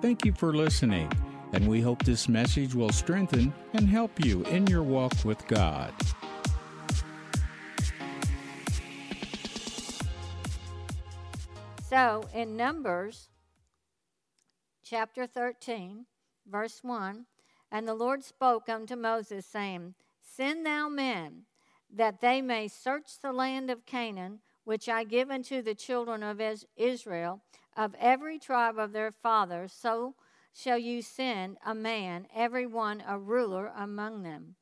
Thank you for listening, and we hope this message will strengthen and help you in your walk with God. So, in Numbers chapter 13, verse 1, and the Lord spoke unto Moses, saying, Send thou men, that they may search the land of Canaan, which I give unto the children of Israel, of every tribe of their fathers, so shall you send a man, every one a ruler among them.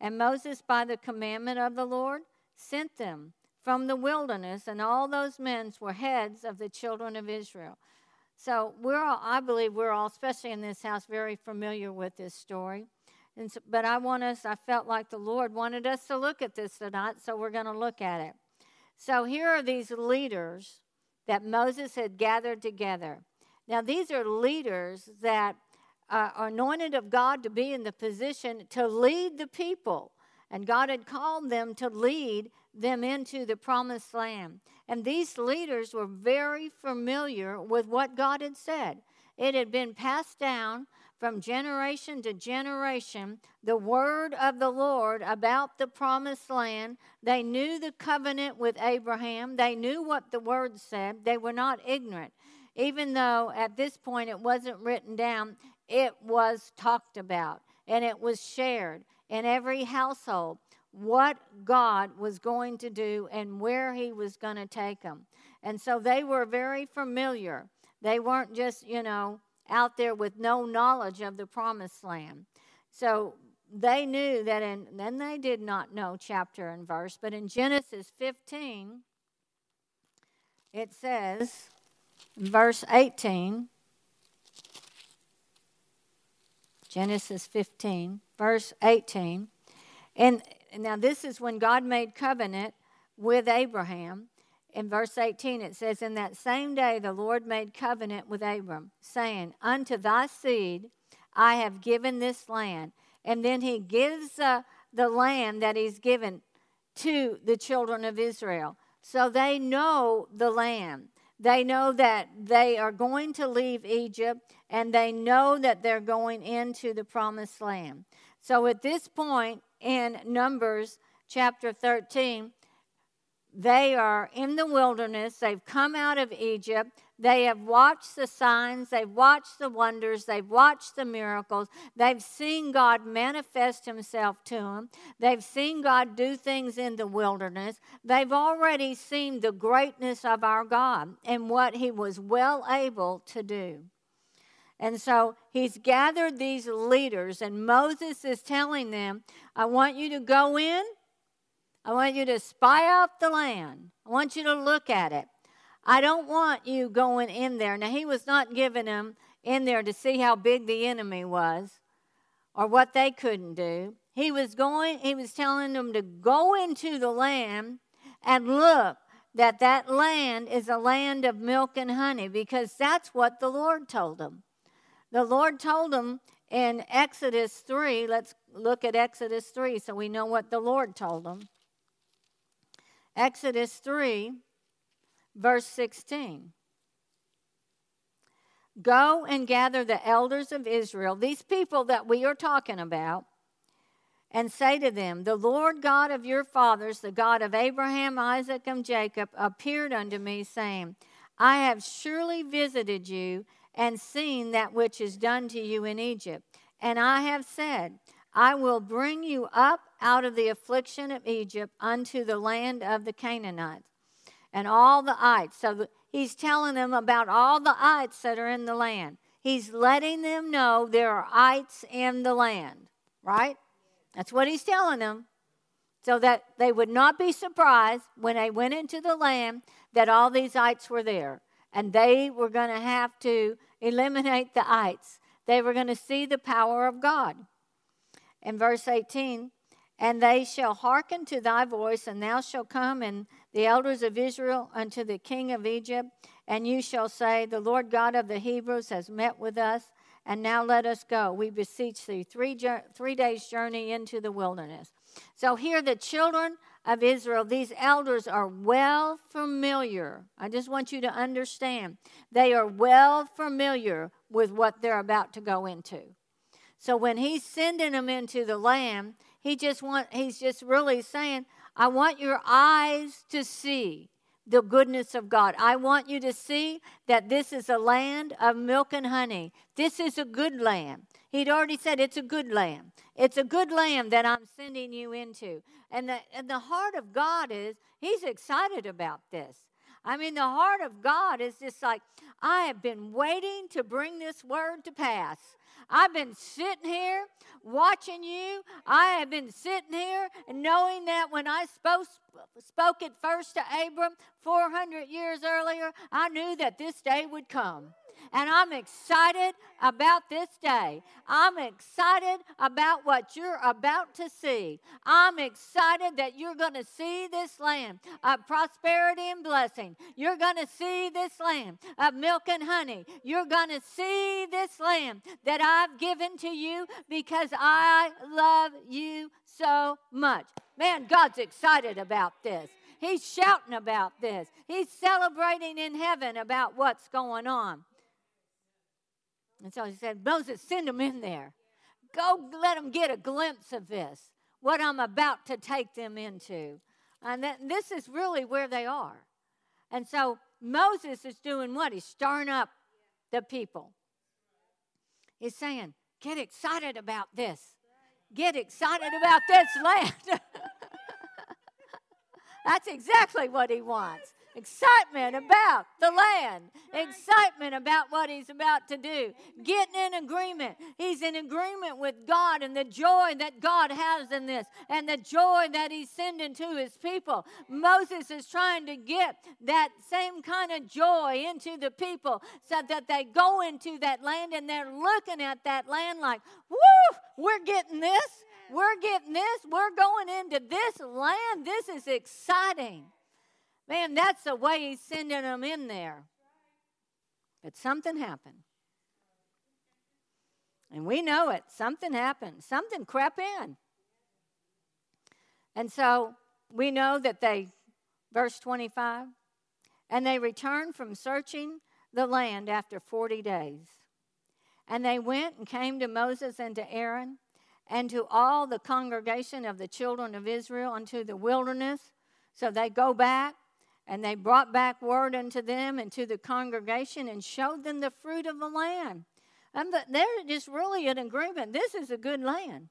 And Moses, by the commandment of the Lord, sent them from the wilderness, and all those men were heads of the children of Israel. So we're all, I believe we're all, especially in this house, very familiar with this story. And so, but I want us, I felt like the Lord wanted us to look at this tonight, so we're going to look at it. So here are these leaders that Moses had gathered together. Now, these are leaders that uh, are anointed of God to be in the position to lead the people. And God had called them to lead them into the promised land. And these leaders were very familiar with what God had said. It had been passed down from generation to generation the word of the Lord about the promised land. They knew the covenant with Abraham, they knew what the word said, they were not ignorant. Even though at this point it wasn't written down, it was talked about and it was shared in every household what God was going to do and where He was going to take them. And so they were very familiar. They weren't just, you know, out there with no knowledge of the promised land. So they knew that, and then they did not know chapter and verse, but in Genesis 15, it says, verse 18, Genesis 15, verse 18, and now this is when God made covenant with Abraham in verse 18, it says, In that same day the Lord made covenant with Abram, saying, Unto thy seed I have given this land. And then he gives uh, the land that he's given to the children of Israel. So they know the land. They know that they are going to leave Egypt and they know that they're going into the promised land. So at this point in Numbers chapter 13, they are in the wilderness. They've come out of Egypt. They have watched the signs. They've watched the wonders. They've watched the miracles. They've seen God manifest Himself to them. They've seen God do things in the wilderness. They've already seen the greatness of our God and what He was well able to do. And so He's gathered these leaders, and Moses is telling them, I want you to go in I want you to spy out the land. I want you to look at it. I don't want you going in there. Now, he was not giving them in there to see how big the enemy was or what they couldn't do. He was going, he was telling them to go into the land and look that that land is a land of milk and honey because that's what the Lord told them. The Lord told them in Exodus 3, let's look at Exodus 3 so we know what the Lord told them. Exodus 3, verse 16. Go and gather the elders of Israel, these people that we are talking about, and say to them, The Lord God of your fathers, the God of Abraham, Isaac, and Jacob, appeared unto me, saying, I have surely visited you and seen that which is done to you in Egypt. And I have said, I will bring you up out of the affliction of Egypt unto the land of the Canaanites and all the ites. So he's telling them about all the ites that are in the land. He's letting them know there are ites in the land, right? That's what he's telling them. So that they would not be surprised when they went into the land that all these ites were there. And they were going to have to eliminate the ites. They were going to see the power of God in verse 18 and they shall hearken to thy voice, and thou shalt come and the elders of Israel unto the king of Egypt, and you shall say, The Lord God of the Hebrews has met with us, and now let us go. We beseech thee, three, three days' journey into the wilderness. So here the children of Israel, these elders are well familiar. I just want you to understand. They are well familiar with what they're about to go into. So when he's sending them into the land, he just want he's just really saying, I want your eyes to see the goodness of God. I want you to see that this is a land of milk and honey. This is a good land. He'd already said it's a good land. It's a good land that I'm sending you into. And the, and the heart of God is, He's excited about this. I mean, the heart of God is just like, I have been waiting to bring this word to pass. I've been sitting here watching you. I have been sitting here and knowing that when I spoke, spoke it first to Abram 400 years earlier, I knew that this day would come. And I'm excited about this day. I'm excited about what you're about to see. I'm excited that you're going to see this land of prosperity and blessing. You're going to see this land of milk and honey. You're going to see this land that I've given to you because I love you so much. Man, God's excited about this. He's shouting about this. He's celebrating in heaven about what's going on. And so he said, Moses, send them in there. Go let them get a glimpse of this, what I'm about to take them into. And that, this is really where they are. And so Moses is doing what? He's stirring up the people. He's saying, Get excited about this. Get excited about this land. That's exactly what he wants excitement about the land, excitement about what he's about to do, getting in agreement. He's in agreement with God and the joy that God has in this and the joy that he's sending to his people. Moses is trying to get that same kind of joy into the people so that they go into that land and they're looking at that land like, woo, we're getting this. We're getting this. We're going into this land. This is exciting. Man, that's the way he's sending them in there. But something happened. And we know it. Something happened. Something crept in. And so we know that they, verse 25, and they returned from searching the land after 40 days. And they went and came to Moses and to Aaron and to all the congregation of the children of Israel unto the wilderness. So they go back and they brought back word unto them and to the congregation and showed them the fruit of the land. And they're just really in agreement. This is a good land.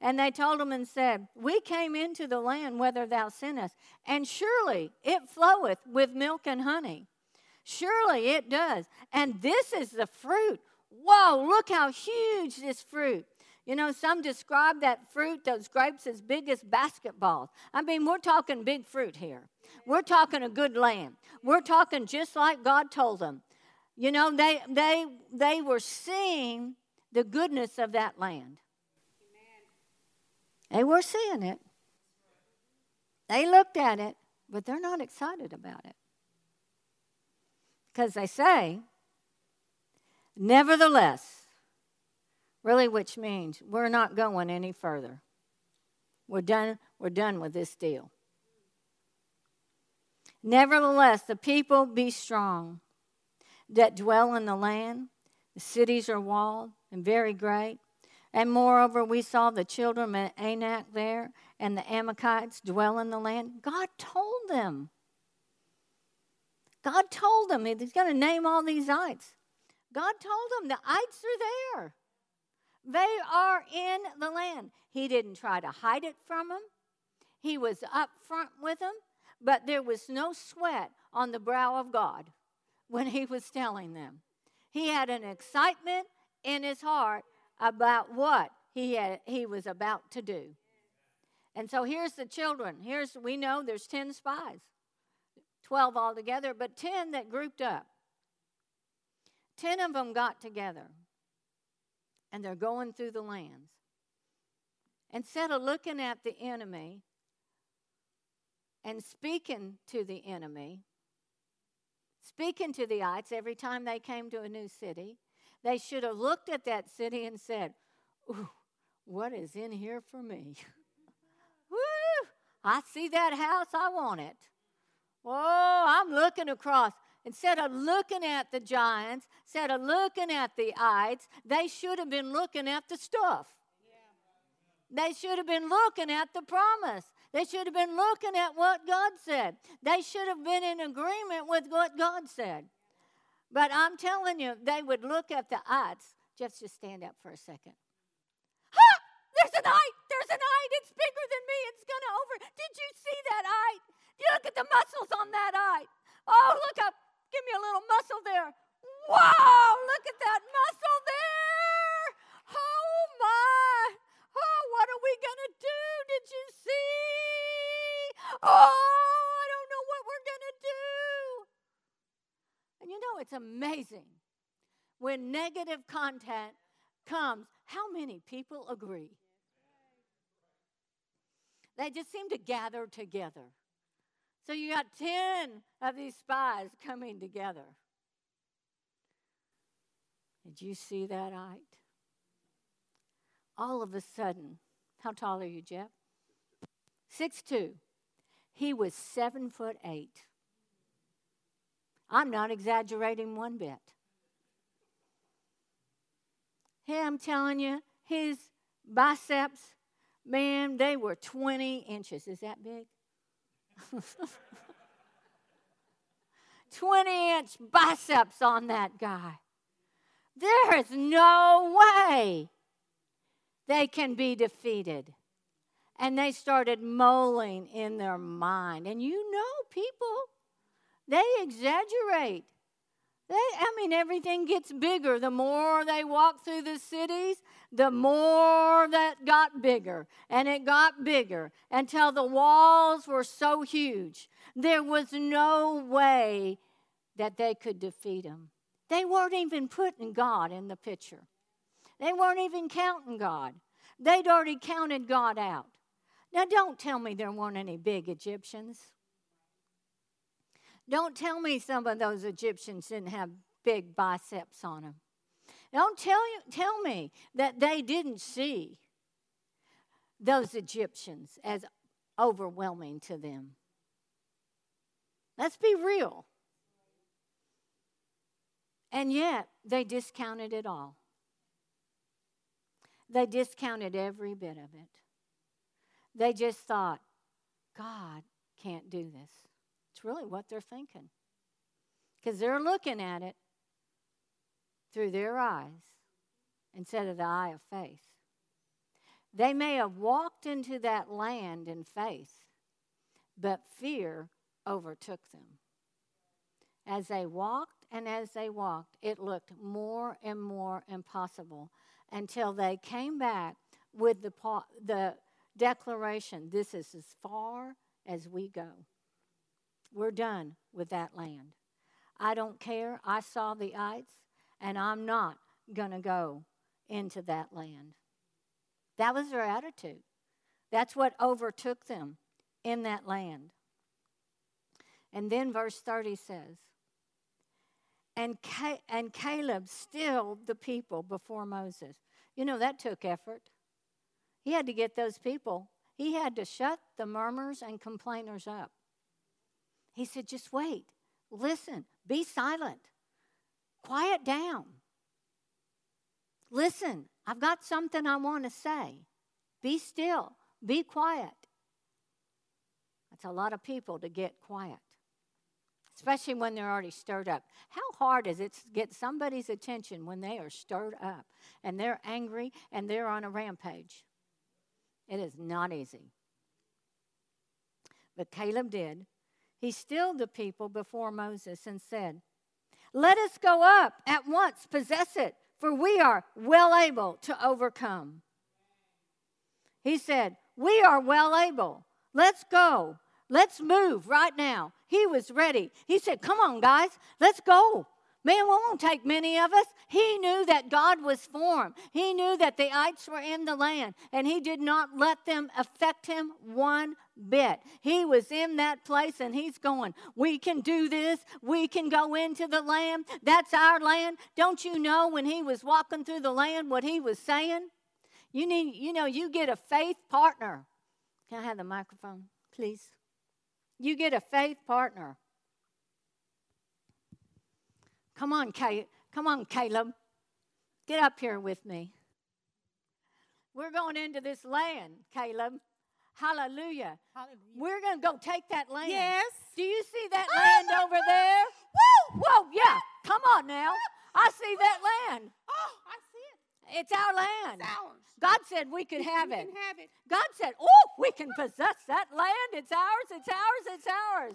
And they told him and said, We came into the land whither thou sentest, and surely it floweth with milk and honey. Surely it does. And this is the fruit. Whoa, look how huge this fruit. You know, some describe that fruit, those grapes, as big as basketballs. I mean, we're talking big fruit here. We're talking a good land. We're talking just like God told them. You know, they they they were seeing the goodness of that land. They were seeing it. They looked at it, but they're not excited about it. Because they say, nevertheless, really, which means we're not going any further. We're done, we're done with this deal. Nevertheless, the people be strong that dwell in the land. The cities are walled and very great. And moreover, we saw the children of Anak there, and the Amalekites dwell in the land. God told them. God told them He's going to name all these ites. God told them the ites are there. They are in the land. He didn't try to hide it from them. He was up front with them. But there was no sweat on the brow of God when he was telling them. He had an excitement in his heart about what he, had, he was about to do. And so here's the children. Here's we know there's 10 spies. 12 altogether, but 10 that grouped up. 10 of them got together. And they're going through the lands. Instead of looking at the enemy and speaking to the enemy, speaking to the ites every time they came to a new city, they should have looked at that city and said, Ooh, what is in here for me? Woo! I see that house, I want it. Whoa, I'm looking across. Instead of looking at the giants, instead of looking at the ites, they should have been looking at the stuff. They should have been looking at the promise. They should have been looking at what God said. They should have been in agreement with what God said. But I'm telling you, they would look at the ites. Jeff, just stand up for a second. Ha! There's an ite! There's an ite! It's bigger than me. It's to over. Did you see that ite? You look at the muscles on that ite. Oh, look up. Give me a little muscle there. Wow, look at that muscle there. Oh, my. Oh, what are we going to do? Did you see? Oh, I don't know what we're going to do. And you know, it's amazing when negative content comes, how many people agree? They just seem to gather together. So you got 10 of these spies coming together. Did you see that ite? All of a sudden, how tall are you, Jeff? Six two. He was seven foot eight. I'm not exaggerating one bit. Hey, I'm telling you, his biceps, man, they were 20 inches. Is that big? 20 inch biceps on that guy. There is no way they can be defeated. And they started mulling in their mind. And you know, people, they exaggerate. They, I mean, everything gets bigger. The more they walk through the cities, the more that got bigger. And it got bigger until the walls were so huge. There was no way that they could defeat them. They weren't even putting God in the picture, they weren't even counting God. They'd already counted God out. Now, don't tell me there weren't any big Egyptians. Don't tell me some of those Egyptians didn't have big biceps on them. Don't tell, you, tell me that they didn't see those Egyptians as overwhelming to them. Let's be real. And yet, they discounted it all. They discounted every bit of it. They just thought, God can't do this. It's really what they're thinking. Because they're looking at it through their eyes instead of the eye of faith. They may have walked into that land in faith, but fear overtook them. As they walked and as they walked, it looked more and more impossible until they came back with the, the declaration this is as far as we go. We're done with that land. I don't care. I saw the ites, and I'm not going to go into that land. That was their attitude. That's what overtook them in that land. And then verse 30 says, and, and Caleb stilled the people before Moses. You know, that took effort. He had to get those people, he had to shut the murmurs and complainers up. He said, just wait, listen, be silent, quiet down. Listen, I've got something I want to say. Be still, be quiet. That's a lot of people to get quiet, especially when they're already stirred up. How hard is it to get somebody's attention when they are stirred up and they're angry and they're on a rampage? It is not easy. But Caleb did. He stilled the people before Moses and said, Let us go up at once, possess it, for we are well able to overcome. He said, We are well able. Let's go. Let's move right now. He was ready. He said, Come on, guys, let's go. Man, it won't take many of us. He knew that God was for him. He knew that the ites were in the land, and he did not let them affect him one bit. He was in that place and he's going, We can do this. We can go into the land. That's our land. Don't you know when he was walking through the land what he was saying? You need, you know, you get a faith partner. Can I have the microphone? please. You get a faith partner. Come on, Caleb. Come on, Caleb. Get up here with me. We're going into this land, Caleb. Hallelujah. Hallelujah. We're going to go take that land. Yes. Do you see that ah! land over there? Woo! Whoa, yeah. Come on now. I see that land. Oh, I see it. It's our land. It's ours. God said we could have we it. can have it. God said, "Oh, we can possess that land. It's ours. It's ours. It's ours."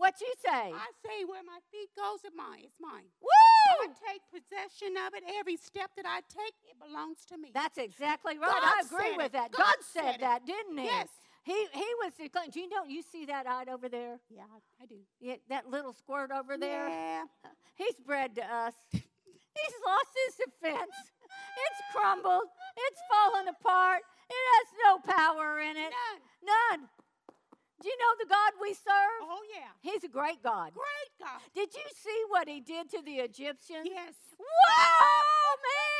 What you say? I say where my feet goes, it's mine. It's mine. I Woo! take possession of it. Every step that I take, it belongs to me. That's exactly right. God I agree with it. that. God God, said said that, didn't he? Yes. He he was declaring. Do you know? You see that eye over there? yeah, I, I do. Yeah, that little squirt over there. Yeah. He's bread to us. He's lost his defense. It's crumbled. It's fallen apart. It has no power in it. None. None. Do you know the God we serve? Oh, yeah. He's a great God. Great God. Did you see what he did to the Egyptians? Yes. Whoa, man!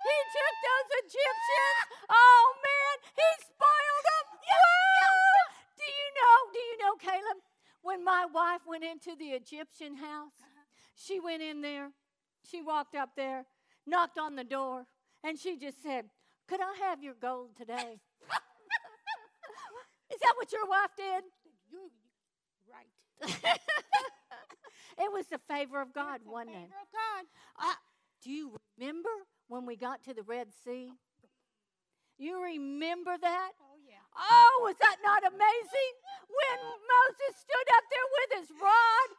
He took those Egyptians. Oh man, he spoiled them. Whoa! Do you know? Do you know, Caleb? When my wife went into the Egyptian house, uh-huh. she went in there. She walked up there, knocked on the door, and she just said, "Could I have your gold today?" That what your wife did? You, right. It was the favor of God, It's a wasn't it? favor of God. I, do you remember when we got to the Red Sea? You remember that? Oh, yeah. Oh, was that not amazing? When Moses stood up there with his rod.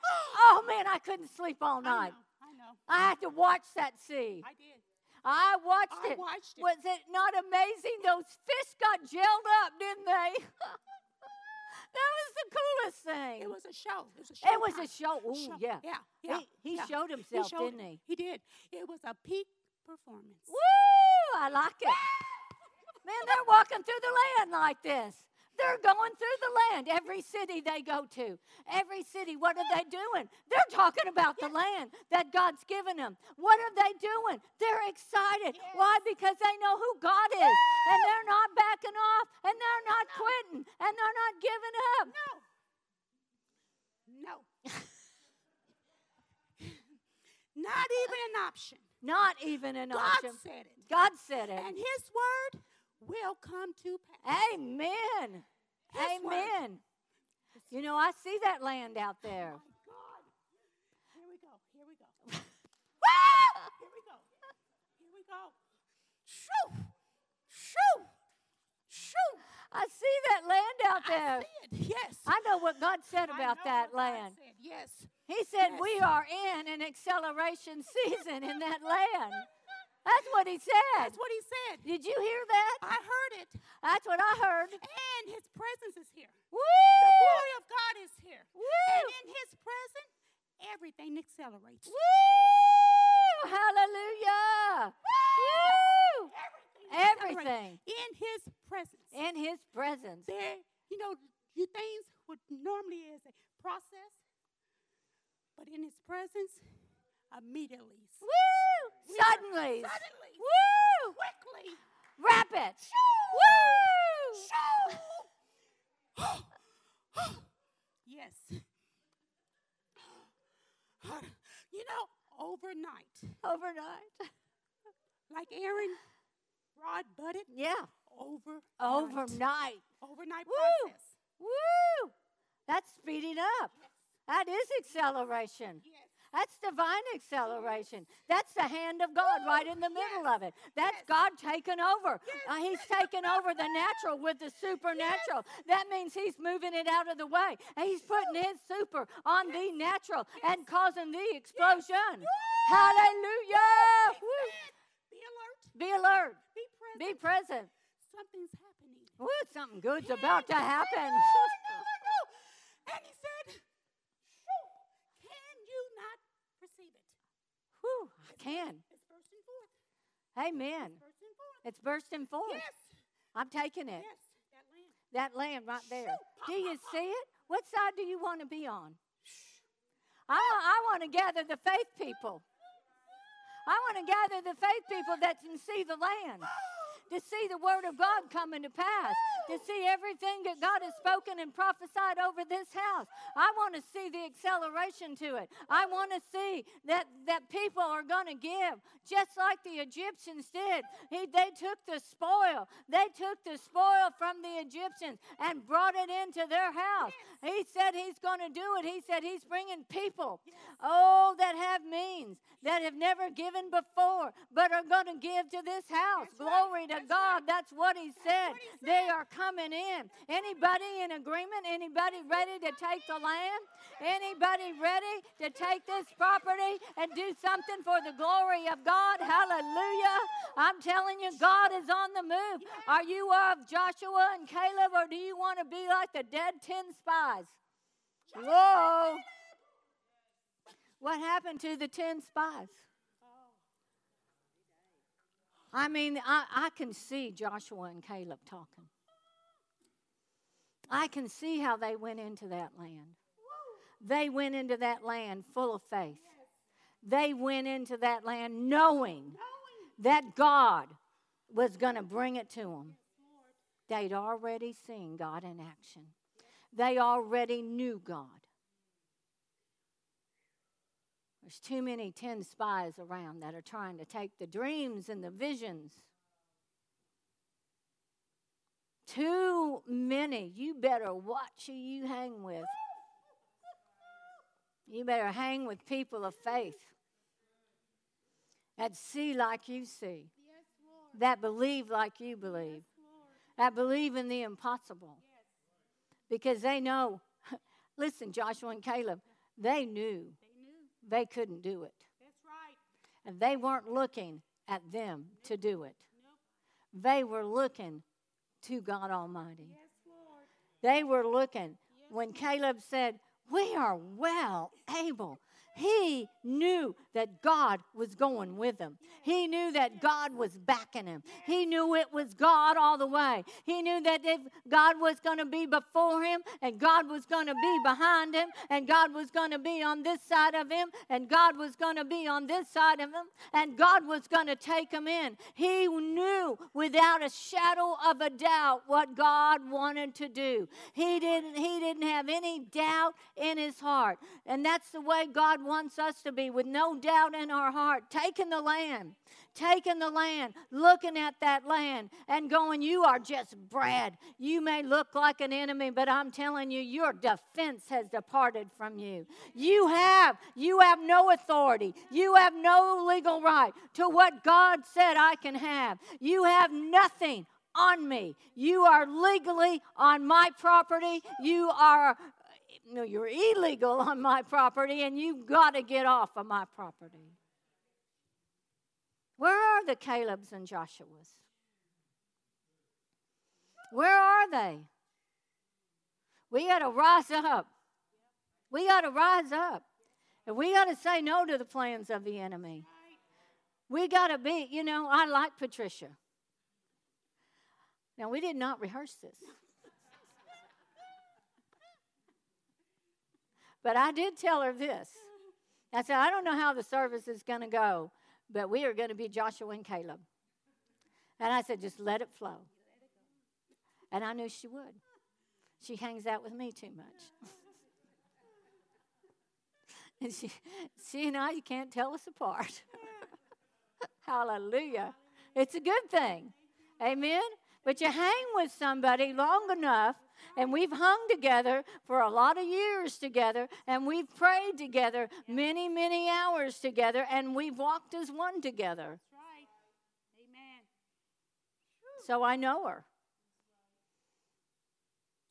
Oh man, I couldn't sleep all I night. know. I know. I had to watch that sea. I did. I watched I it. watched it. Was it not amazing? Those fish got gelled up, didn't they? that was the coolest thing. It was a show. It was a show. It was a show. Ooh, Show. yeah. Yeah. Yeah. He, he yeah. showed himself, showed didn't he? He did. It was a peak performance. Woo! I like it. Man, they're walking through the land like this. They're going through land. Every city they go to, every city, what are they doing? They're talking about the land that God's given them. What are they doing? They're excited. Why? Because they know who God is. And they're not backing off, and they're not quitting, and they're not giving up. No. Not even an option. Not even an God option. God said it. God said it. And his word will come to pass. Amen. His word. Amen. You know, I see that land out there. Oh, my God. Here we go. Here we go. Here we go. Here we go. Shoo! Shoo! Shoo! I see that land out there. I see it. Yes. I know what God said about that land. said. Yes. He said Yes. we are in an acceleration season in that land. That's what he said. That's what he said. Did you hear that? I heard it. That's what I heard. And his presence is here. Woo! The glory of God is here. Woo! And in his presence, everything accelerates. Woo! Hallelujah! Woo! Everything. Everything In his presence. in his presence. there, you know, you things would normally is a process, but in his presence, immediately, Woo! Suddenly. suddenly, Woo! quickly, Rapid. Woo! yes. You know, overnight, Overnight. like Aaron Rod budded, Yeah. over Overnight. overnight Woo! process. Woo! That's speeding up. That is acceleration. Yes. That's divine acceleration. That's the hand of God right in the middle of it. That's Yes. God taking over. Yes. Uh, he's taking over the natural with the supernatural. That means He's moving it out of the way. He's putting His super on the natural and causing the explosion. Hallelujah! Be alert. Be alert. Be present. Be present. Something's happening. Something good's about to happen. I know, I know. And he said, "Shoo, Can you not perceive it? Whew, I can. It's bursting forth. Amen. Bursting forth. It's bursting forth. Yes. I'm taking it. Yes. That land. That land right there. Do you see it? What side do you want to be on? I, I want to gather the faith people. I want to gather the faith people that can see the land. To see the word of God coming to pass, to see everything that God has spoken and prophesied over this house. I want to see the acceleration to it. I want to see that, that people are going to give, just like the Egyptians did. He, they took the spoil, they took the spoil from the Egyptians and brought it into their house. He said he's going to do it. He said he's bringing people, oh, that have means, that have never given before, but are going to give to this house. Glory to God. That's what he said. They are coming in. Anybody in agreement? Anybody ready to take the land? Anybody ready to take this property and do something for the glory of God? Hallelujah. I'm telling you, God is on the move. Are you of Joshua and Caleb, or do you want to be like the dead 10 spies? Whoa. What happened to the 10 spies? I mean, I, I can see Joshua and Caleb talking. I can see how they went into that land. They went into that land full of faith. They went into that land knowing that God was going to bring it to them. They'd already seen God in action, they already knew God. There's too many 10 spies around that are trying to take the dreams and the visions. Too many. You better watch who you hang with. You better hang with people of faith that see like you see, that believe like you believe, that believe in the impossible. Because they know, listen, Joshua and Caleb, they knew they couldn't do it. That's right. And they weren't looking at them to do it. They were looking to God Almighty. Yes, Lord. They were looking. When Caleb said, We are well able he knew that God was going with him. He knew that God was backing him. He knew it was God all the way. He knew that if God was going to be before him and God was going to be behind him and God was going to be on this side of him and God was going to be on this side of him and God was going to take him in. He knew without a shadow of a doubt what God wanted to do. He didn't he didn't have any doubt in his heart. And that's the way God wants us to be with no doubt in our heart, taking the land, taking the land, looking at that land, and going, You are just bread. You may look like an enemy, but I'm telling you, your defense has departed from you. You have, you have no authority. You have no legal right to what God said I can have. You have nothing on me. You are legally on my property. You are no, you're illegal on my property and you've got to get off of my property. Where are the Calebs and Joshuas? Where are they? We got to rise up. We got to rise up. And we got to say no to the plans of the enemy. We got to be, you know, I like Patricia. Now, we did not rehearse this. But I did tell her this. I said, I don't know how the service is going to go, but we are going to be Joshua and Caleb. And I said, just let it flow. And I knew she would. She hangs out with me too much. and she, she and I, you can't tell us apart. Hallelujah. It's a good thing. Amen. But you hang with somebody long enough and we've hung together for a lot of years together, and we've prayed together many, many hours together, and we've walked as one together. That's right. Amen. So I know her.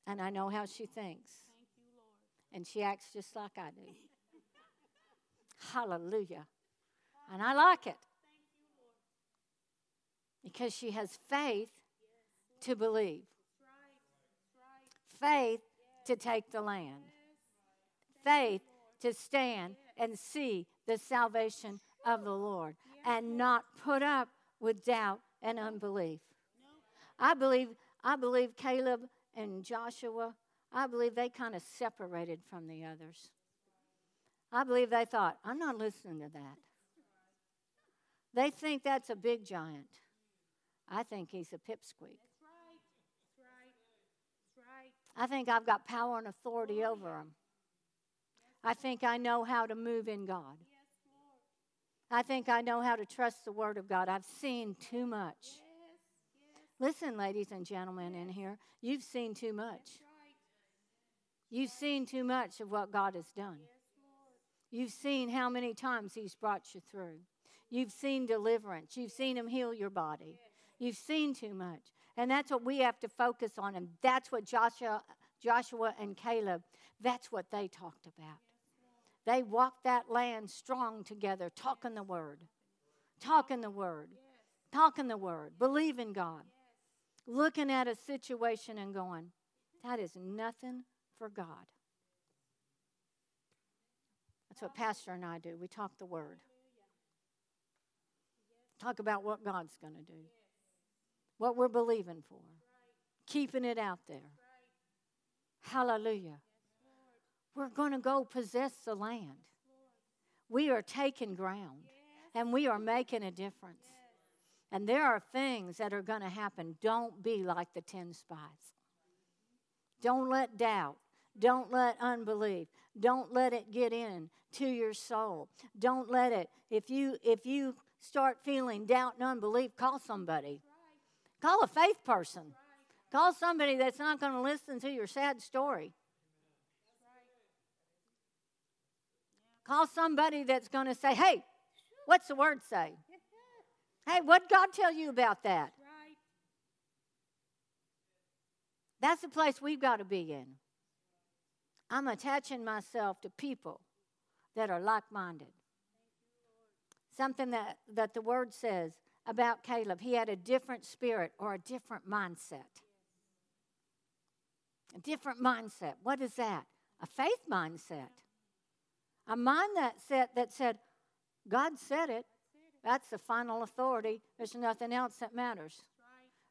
And I know how she thinks. You, And she acts just like I do. Hallelujah. And I like it. Because she has faith to believe faith to take the land, faith to stand and see the salvation of the Lord and not put up with doubt and unbelief. I believe I believe Caleb and Joshua, I believe they kind of separated from the others. I believe they thought, I'm not listening to that. They think that's a big giant. I think he's a pipsqueak. That's right. That's right. That's right. I think I've got power and authority over them. I think I know how to move in God. I think I know how to trust the Word of God. I've seen too much. Listen, ladies and gentlemen in here, you've seen too much. You've seen too much of what God has done. You've seen how many times He's brought you through. You've seen deliverance. You've seen Him heal your body. You've seen too much. And that's what we have to focus on. And that's what Joshua, Joshua and Caleb, that's what they talked about. They walked that land strong together, talking the word, talking the word, talking the word, believing God, looking at a situation and going, that is nothing for God. That's what Pastor and I do. We talk the word, talk about what God's going to do, what we're believing for, keeping it out there. Hallelujah. We're going to go possess the land. We are taking ground and we are making a difference. And there are things that are going to happen. Don't be like the 10 spies. Don't let doubt, don't let unbelief, don't let it get in to your soul. Don't let it if you if you start feeling doubt and unbelief, call somebody. Call a faith person. Call somebody that's not going to listen to your sad story. Call somebody that's going to say, hey, what's the word say? Hey, what God tell you about that? That's the place we've got to be in. I'm attaching myself to people that are like minded. Something that, that the word says about Caleb, he had a different spirit or a different mindset. A different mindset. What is that? A faith mindset. A mindset that said, God said it. That's the final authority. There's nothing else that matters.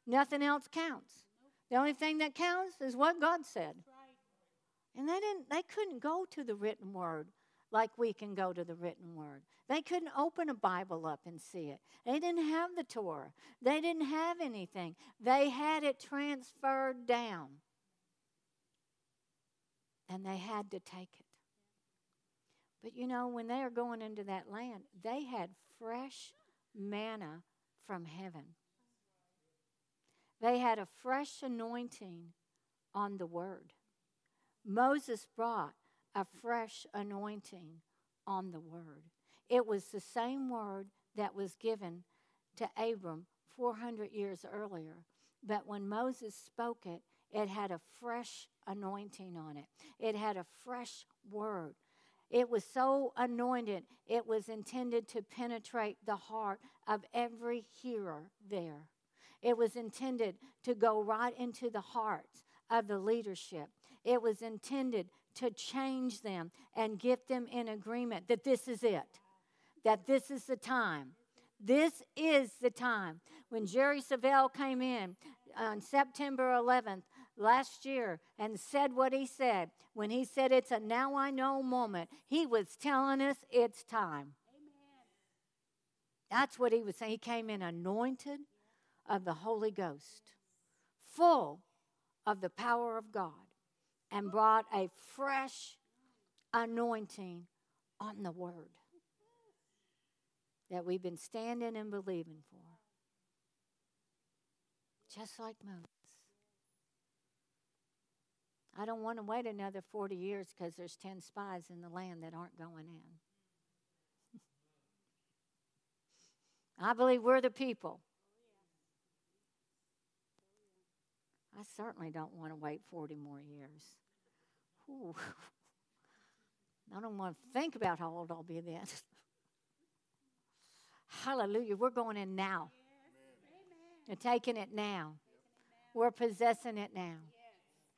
Nothing else counts. The only thing that counts is what God said. And they didn't they couldn't go to the written word like we can go to the written word. They couldn't open a Bible up and see it. They didn't have the Torah. They didn't have anything. They had it transferred down. And they had to take it. But you know, when they are going into that land, they had fresh manna from heaven. They had a fresh anointing on the word. Moses brought a fresh anointing on the word. It was the same word that was given to Abram 400 years earlier. But when Moses spoke it, it had a fresh anointing on it, it had a fresh word. It was so anointed, it was intended to penetrate the heart of every hearer there. It was intended to go right into the hearts of the leadership. It was intended to change them and get them in agreement that this is it, that this is the time. This is the time. When Jerry Savelle came in on September 11th last year and said what he said, when he said it's a now I know moment, he was telling us it's time. That's what he was saying. He came in anointed of the Holy Ghost, full of the power of God, and brought a fresh anointing on the Word that we've been standing and believing for. Just like Moses. I don't want to wait another 40 years because there's 10 spies in the land that aren't going in. I believe we're the people. I certainly don't want to wait 40 more years. Ooh. I don't want to think about how old I'll be then. Hallelujah. We're going in now. We're taking it now. We're possessing it now.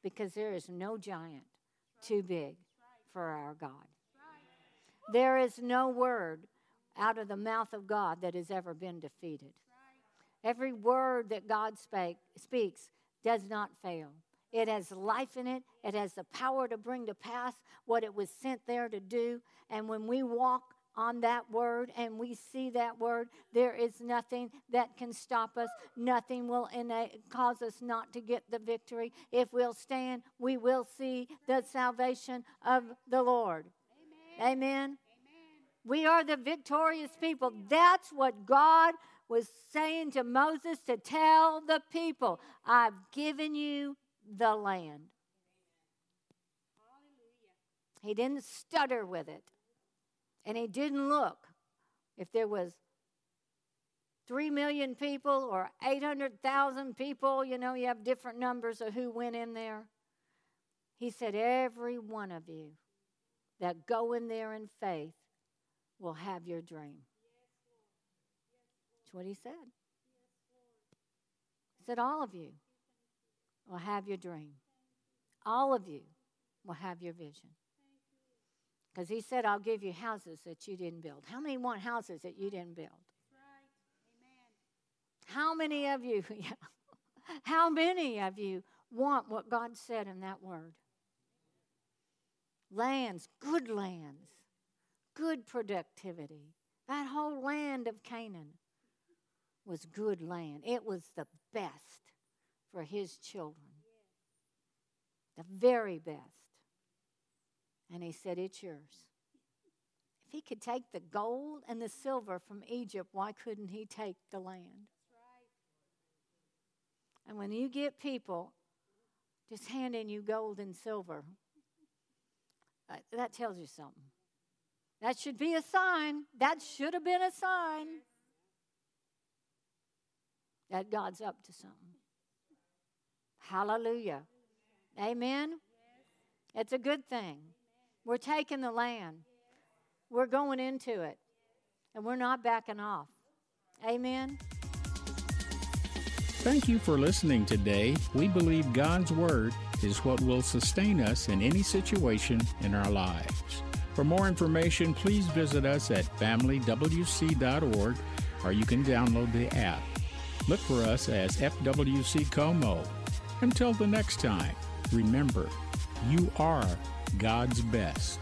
Because there is no giant too big for our God. There is no word out of the mouth of God that has ever been defeated. Every word that God spake, speaks does not fail. It has life in it. It has the power to bring to pass what it was sent there to do. And when we walk on that word and we see that word, there is nothing that can stop us. Nothing will ina- cause us not to get the victory. If we'll stand, we will see the salvation of the Lord. Amen. Amen. We are the victorious people. That's what God was saying to Moses to tell the people I've given you the land. He didn't stutter with it. And he didn't look if there was 3 million people or 800,000 people, you know, you have different numbers of who went in there. He said, Every one of you that go in there in faith will have your dream. That's what he said. He said, All of you will have your dream. All of you will have your vision. Because he said, I'll give you houses that you didn't build. How many want houses that you didn't build? How many of you, how many of you want what God said in that word? Lands, good lands, good productivity. That whole land of Canaan was good land. It was the best for his children, the very best. And he said, It's yours. If he could take the gold and the silver from Egypt, why couldn't he take the land? And when you get people just handing you gold and silver, uh, that tells you something. That should be a sign. That should have been a sign that God's up to something. Hallelujah. Amen. It's a good thing. We're taking the land, we're going into it, and we're not backing off. Amen. Thank you for listening today. We believe God's Word is what will sustain us in any situation in our lives. For more information, please visit us at familywc.org or you can download the app. Look for us as FWC Como. Until the next time, remember, you are God's best.